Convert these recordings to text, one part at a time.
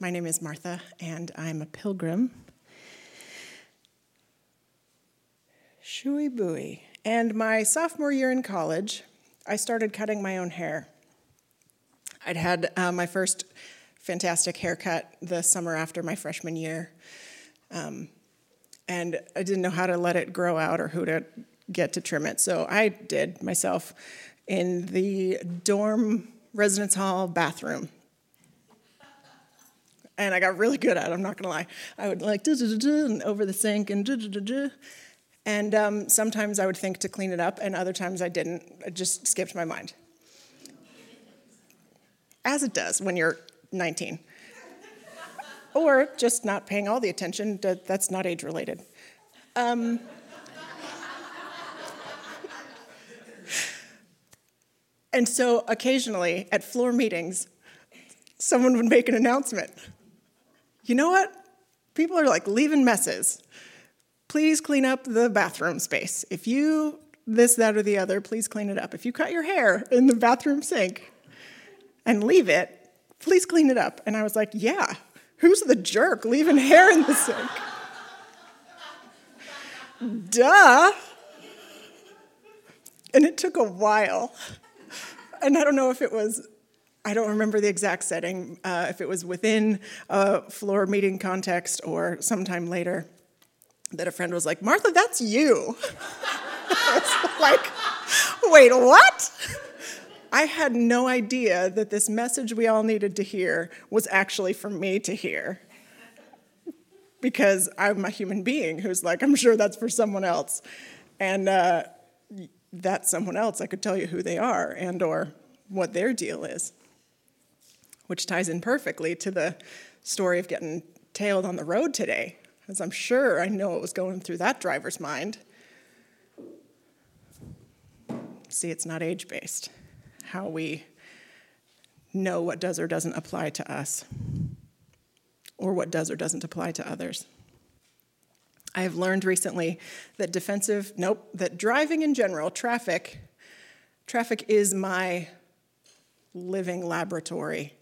My name is Martha, and I'm a pilgrim Shui Bui. And my sophomore year in college, I started cutting my own hair. I'd had uh, my first fantastic haircut the summer after my freshman year. Um, and I didn't know how to let it grow out or who to get to trim it. So I did myself in the dorm residence hall bathroom. And I got really good at it, I'm not gonna lie. I would like and over the sink and and um, sometimes I would think to clean it up, and other times I didn't. It just skipped my mind. As it does when you're 19. or just not paying all the attention, that's not age related. Um, and so occasionally at floor meetings, someone would make an announcement. You know what? People are like leaving messes please clean up the bathroom space. If you this, that, or the other, please clean it up. If you cut your hair in the bathroom sink and leave it, please clean it up. And I was like, yeah, who's the jerk leaving hair in the sink? Duh. And it took a while. And I don't know if it was, I don't remember the exact setting, uh, if it was within a floor meeting context or sometime later that a friend was like, Martha, that's you. It's like, wait, what? I had no idea that this message we all needed to hear was actually for me to hear. Because I'm a human being who's like, I'm sure that's for someone else. And uh, that someone else, I could tell you who they are and or what their deal is. Which ties in perfectly to the story of getting tailed on the road today as I'm sure I know what was going through that driver's mind. See, it's not age based, how we know what does or doesn't apply to us, or what does or doesn't apply to others. I have learned recently that defensive, nope, that driving in general, traffic, traffic is my living laboratory.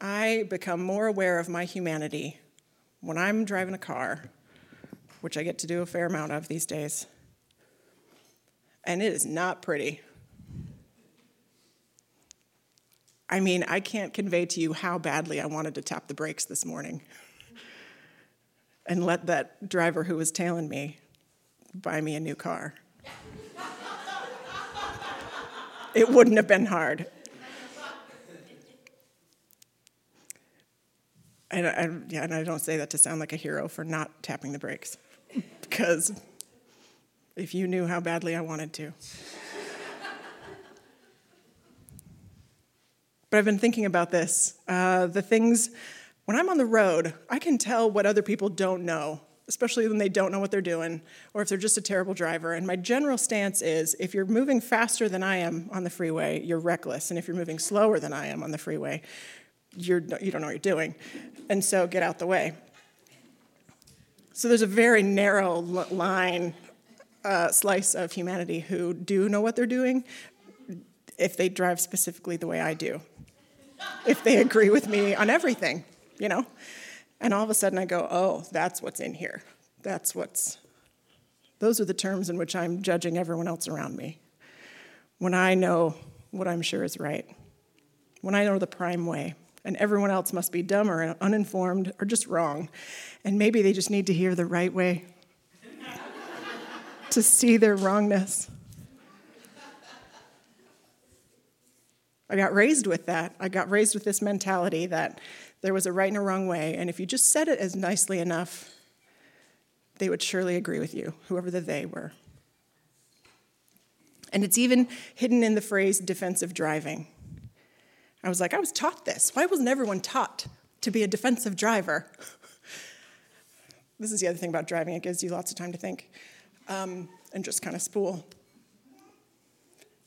I become more aware of my humanity when I'm driving a car, which I get to do a fair amount of these days, and it is not pretty. I mean, I can't convey to you how badly I wanted to tap the brakes this morning and let that driver who was tailing me buy me a new car. it wouldn't have been hard. And I, yeah, and I don't say that to sound like a hero for not tapping the brakes, because if you knew how badly I wanted to. but I've been thinking about this. Uh, the things, when I'm on the road, I can tell what other people don't know, especially when they don't know what they're doing, or if they're just a terrible driver. And my general stance is if you're moving faster than I am on the freeway, you're reckless. And if you're moving slower than I am on the freeway, you're, you don't know what you're doing. And so get out the way. So there's a very narrow line, uh, slice of humanity who do know what they're doing if they drive specifically the way I do, if they agree with me on everything, you know? And all of a sudden I go, oh, that's what's in here. That's what's, those are the terms in which I'm judging everyone else around me. When I know what I'm sure is right, when I know the prime way and everyone else must be dumb or uninformed or just wrong. And maybe they just need to hear the right way to see their wrongness. I got raised with that. I got raised with this mentality that there was a right and a wrong way, and if you just said it as nicely enough, they would surely agree with you, whoever the they were. And it's even hidden in the phrase defensive driving. I was like, I was taught this. Why wasn't everyone taught to be a defensive driver? this is the other thing about driving, it gives you lots of time to think um, and just kind of spool.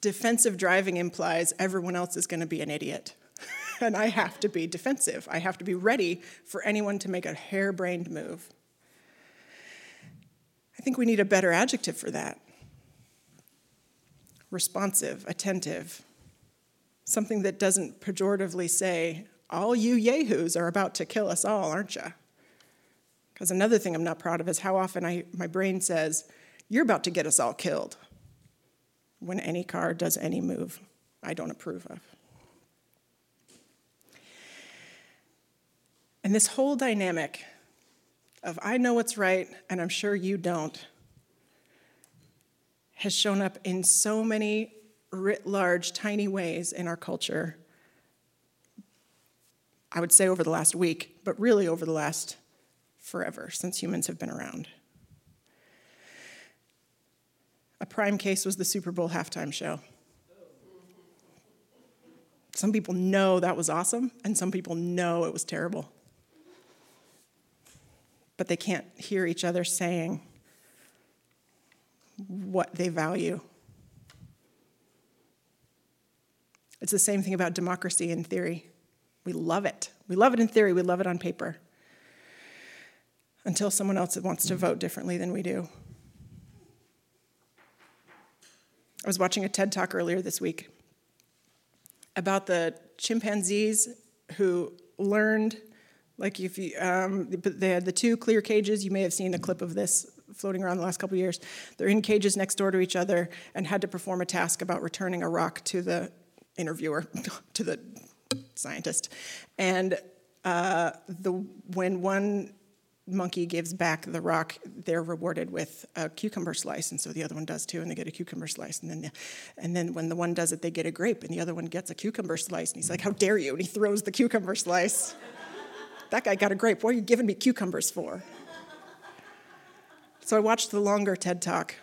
Defensive driving implies everyone else is going to be an idiot. and I have to be defensive. I have to be ready for anyone to make a harebrained move. I think we need a better adjective for that responsive, attentive, something that doesn't pejoratively say, all you yahoos are about to kill us all, aren't you? Because another thing I'm not proud of is how often I, my brain says, you're about to get us all killed when any car does any move I don't approve of. And this whole dynamic of I know what's right and I'm sure you don't has shown up in so many writ large, tiny ways in our culture. I would say over the last week, but really over the last forever since humans have been around. A prime case was the Super Bowl halftime show. Some people know that was awesome, and some people know it was terrible. But they can't hear each other saying what they value. It's the same thing about democracy in theory. We love it. We love it in theory, we love it on paper. Until someone else wants to vote differently than we do. I was watching a TED talk earlier this week about the chimpanzees who learned, like if you, um, they had the two clear cages. You may have seen a clip of this floating around the last couple years. They're in cages next door to each other and had to perform a task about returning a rock to the interviewer, to the scientist. And uh, the, when one monkey gives back the rock, they're rewarded with a cucumber slice, and so the other one does too, and they get a cucumber slice. And then, the, and then when the one does it, they get a grape, and the other one gets a cucumber slice. And he's like, "How dare you!" And he throws the cucumber slice. that guy got a grape. What are you giving me cucumbers for? So I watched the longer TED talk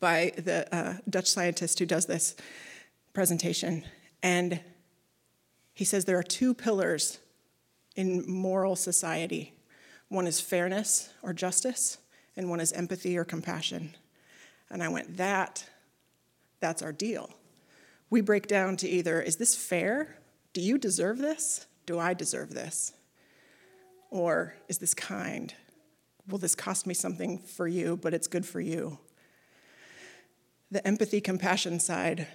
by the uh, Dutch scientist who does this presentation, and he says there are two pillars in moral society one is fairness or justice, and one is empathy or compassion. And I went, that, that's our deal. We break down to either, is this fair? Do you deserve this? Do I deserve this? Or is this kind? Will this cost me something for you, but it's good for you? The empathy compassion side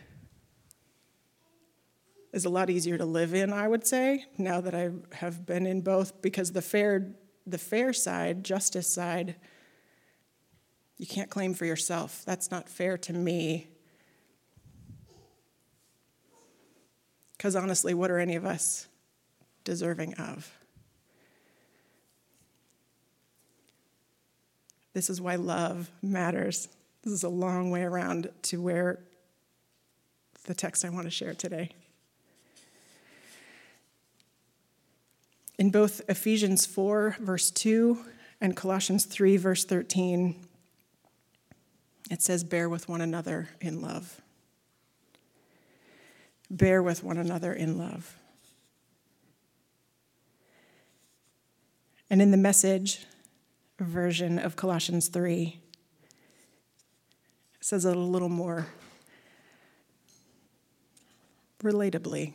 is a lot easier to live in, I would say, now that I have been in both, because the fair the fair side, justice side, you can't claim for yourself. That's not fair to me. Because honestly, what are any of us deserving of? This is why love matters. This is a long way around to where the text I want to share today. In both Ephesians 4, verse 2, and Colossians 3, verse 13, it says, Bear with one another in love. Bear with one another in love. And in the message version of Colossians 3, it says it a little more relatably.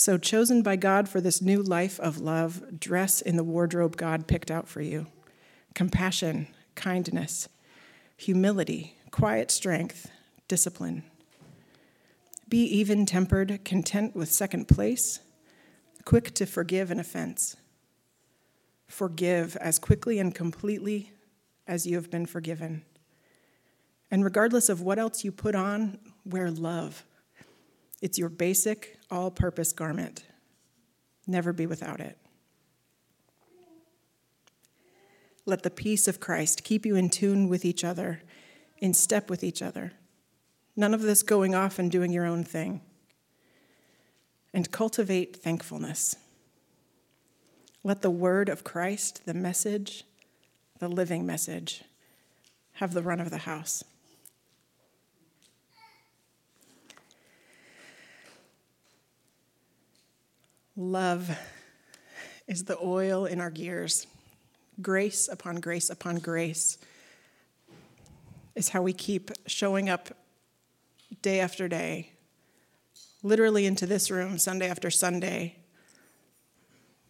So, chosen by God for this new life of love, dress in the wardrobe God picked out for you compassion, kindness, humility, quiet strength, discipline. Be even tempered, content with second place, quick to forgive an offense. Forgive as quickly and completely as you have been forgiven. And regardless of what else you put on, wear love it's your basic, all purpose garment. Never be without it. Let the peace of Christ keep you in tune with each other, in step with each other. None of this going off and doing your own thing. And cultivate thankfulness. Let the word of Christ, the message, the living message, have the run of the house. Love is the oil in our gears. Grace upon grace upon grace is how we keep showing up day after day, literally into this room, Sunday after Sunday,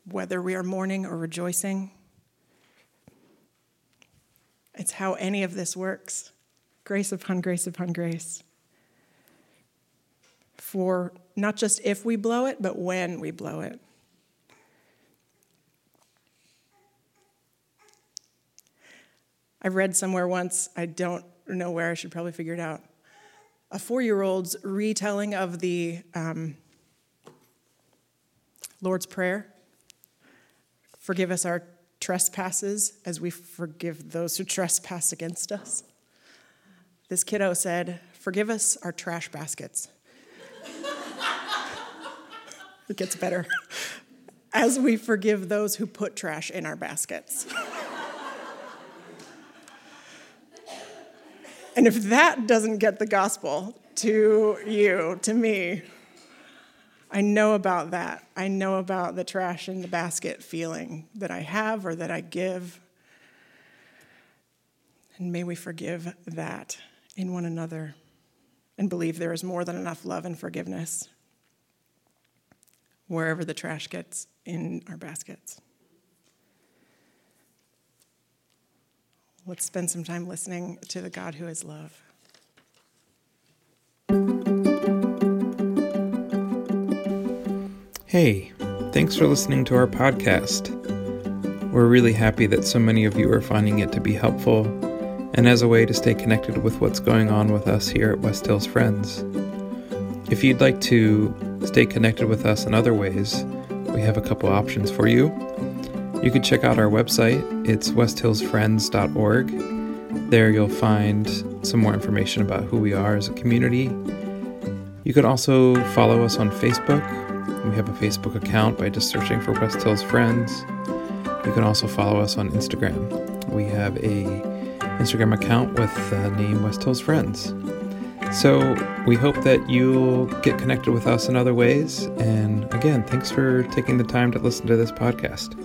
whether we are mourning or rejoicing. It's how any of this works grace upon grace upon grace. For not just if we blow it, but when we blow it. I read somewhere once, I don't know where, I should probably figure it out, a four year old's retelling of the um, Lord's Prayer Forgive us our trespasses as we forgive those who trespass against us. This kiddo said, Forgive us our trash baskets. It gets better. As we forgive those who put trash in our baskets. and if that doesn't get the gospel to you, to me, I know about that. I know about the trash in the basket feeling that I have or that I give. And may we forgive that in one another and believe there is more than enough love and forgiveness wherever the trash gets in our baskets. Let's spend some time listening to the God who is love. Hey, thanks for listening to our podcast. We're really happy that so many of you are finding it to be helpful and as a way to stay connected with what's going on with us here at West Hills Friends. If you'd like to stay connected with us in other ways, we have a couple options for you. You can check out our website, it's westhillsfriends.org. There you'll find some more information about who we are as a community. You can also follow us on Facebook we have a Facebook account by just searching for West Hills Friends. You can also follow us on Instagram. We have a Instagram account with the name West Hills Friends. So we hope that you'll get connected with us in other ways. And again, thanks for taking the time to listen to this podcast.